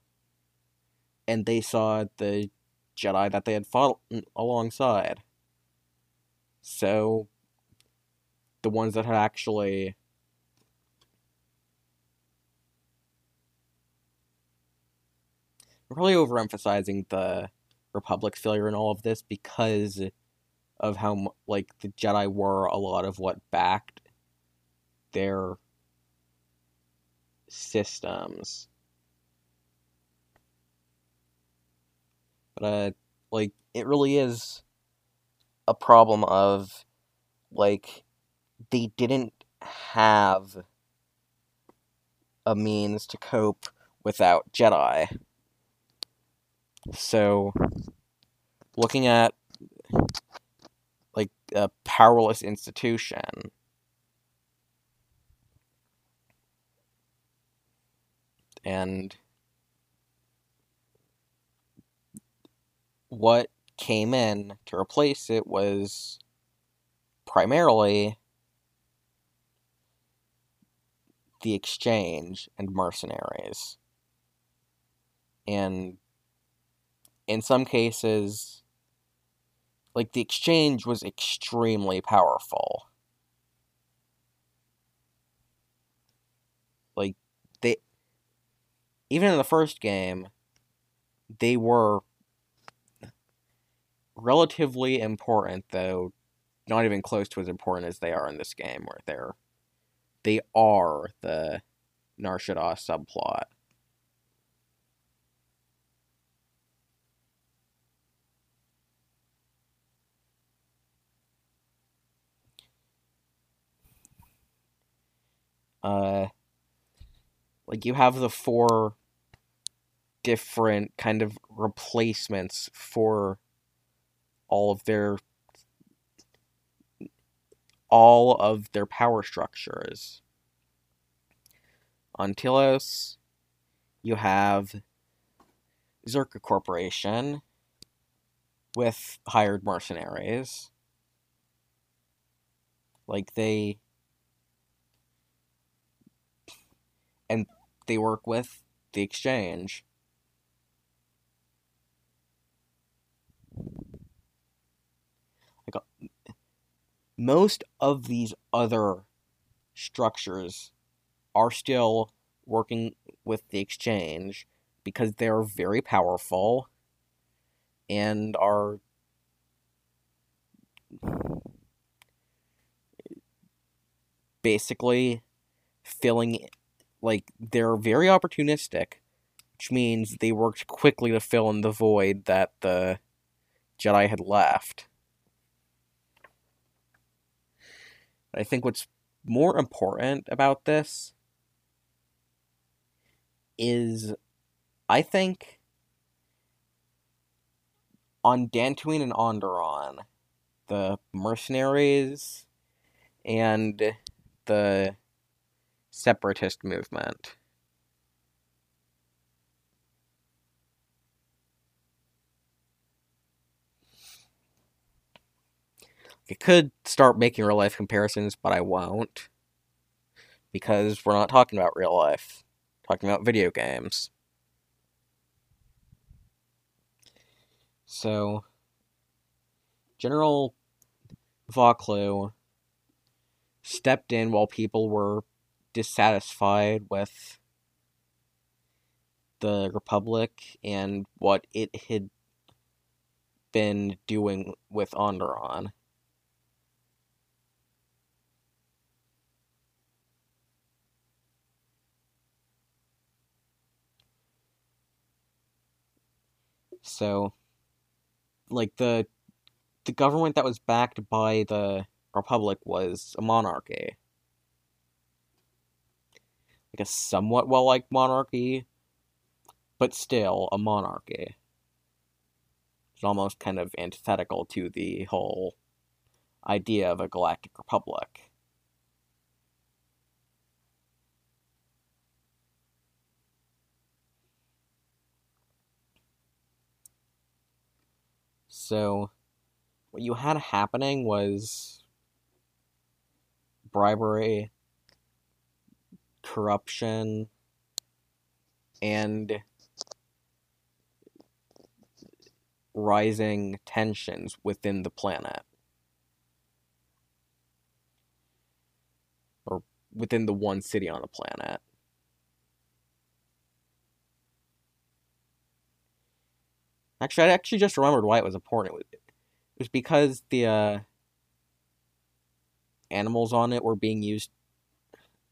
And they saw the Jedi that they had fought alongside. So, the ones that had actually probably overemphasizing the Republic's failure in all of this because of how like the Jedi were a lot of what backed their systems. But uh like it really is a problem of like they didn't have a means to cope without Jedi. So, looking at a powerless institution, and what came in to replace it was primarily the exchange and mercenaries. And in some cases, like the exchange was extremely powerful. Like they even in the first game, they were relatively important though not even close to as important as they are in this game where they're they are the Nar Shaddaa subplot. Uh like you have the four different kind of replacements for all of their all of their power structures. On Telos, you have Czerka Corporation with hired mercenaries. Like they and they work with the exchange. Like uh, most of these other structures are still working with the exchange because they're very powerful and are basically filling like they're very opportunistic, which means they worked quickly to fill in the void that the Jedi had left. I think what's more important about this is I think on Dantooine and Onderon, the mercenaries and the separatist movement. I could start making real life comparisons, but I won't. Because we're not talking about real life. We're talking about video games. So, General Vaklu stepped in while people were dissatisfied with the Republic and what it had been doing with Onderon. So, like the the government that was backed by the republic was a monarchy, like a somewhat well liked monarchy, but still a monarchy. It's almost kind of antithetical to the whole idea of a galactic republic. So, what you had happening was bribery, corruption, and rising tensions within the planet. Or within the one city on the planet. Actually, I actually just remembered why it was important. It was because the uh, animals on it were being used.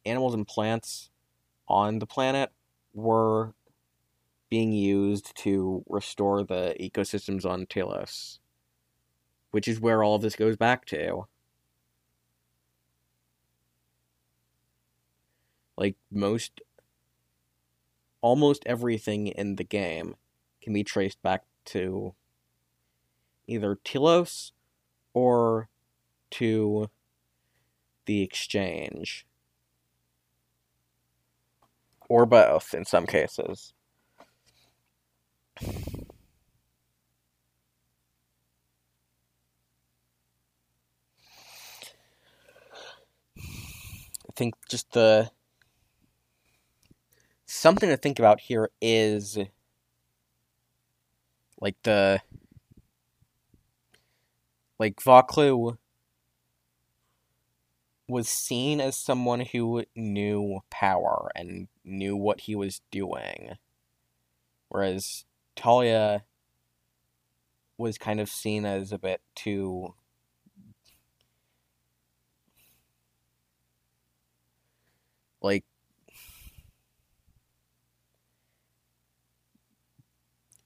Animals and plants on the planet were being used to restore the ecosystems on Telos, which is where all of this goes back to. Like most, almost everything in the game can be traced back to either Telos or to the exchange. Or both in some cases. I think just the something to think about here is like the like Vaklu was seen as someone who knew power and knew what he was doing. Whereas Talia was kind of seen as a bit too like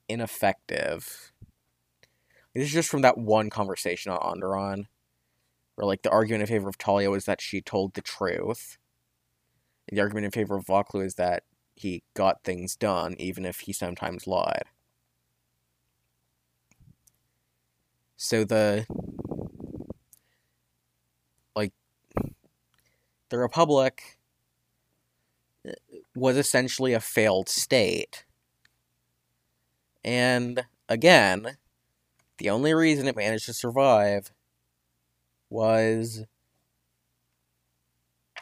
ineffective. This is just from that one conversation on Onderon, where like the argument in favor of Talia was that she told the truth. And the argument in favor of Vaklu is that he got things done, even if he sometimes lied. So the like the Republic uh, was essentially a failed state and again, the only reason it managed to survive was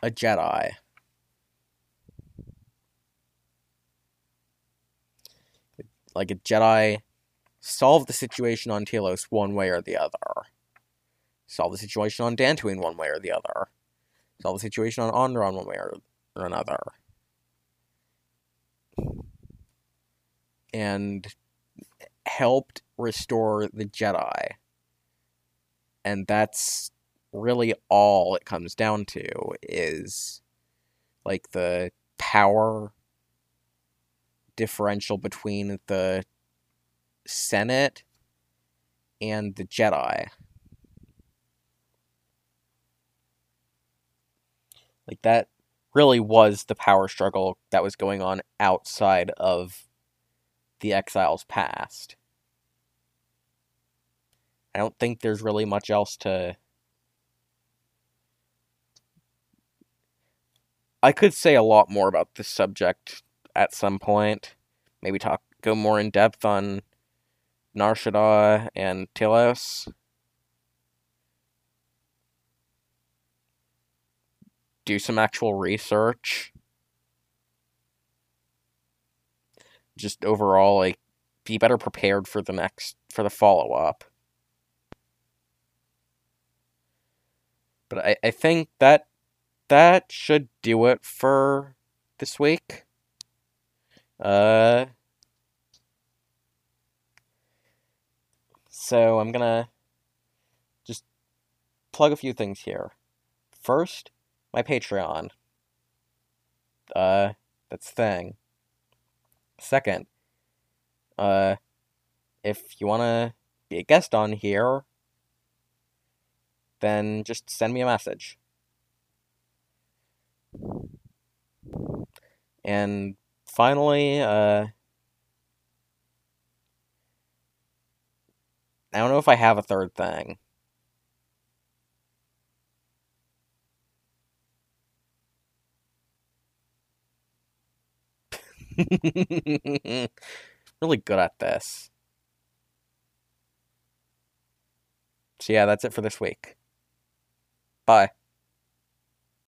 a Jedi. Like a Jedi solved the situation on Telos one way or the other. Solve the situation on Dantooine one way or the other. Solve the situation on Onderon one way or another. And helped restore the Jedi. And that's really all it comes down to is like the power differential between the Senate and the Jedi. Like that really was the power struggle that was going on outside of the exiles past. I don't think there's really much else to I could say a lot more about this subject at some point. Maybe talk go more in depth on Nar Shaddaa and Telos. Do some actual research. Just overall, like, be better prepared for the next for the follow up. But I, I think that that should do it for this week. Uh So I'm gonna just plug a few things here. First, my Patreon. Uh, that's thing. Second, uh, if you wanna be a guest on here, then just send me a message. And finally, uh, I don't know if I have a third thing. (laughs) really good at this. So yeah, that's it for this week. Bye.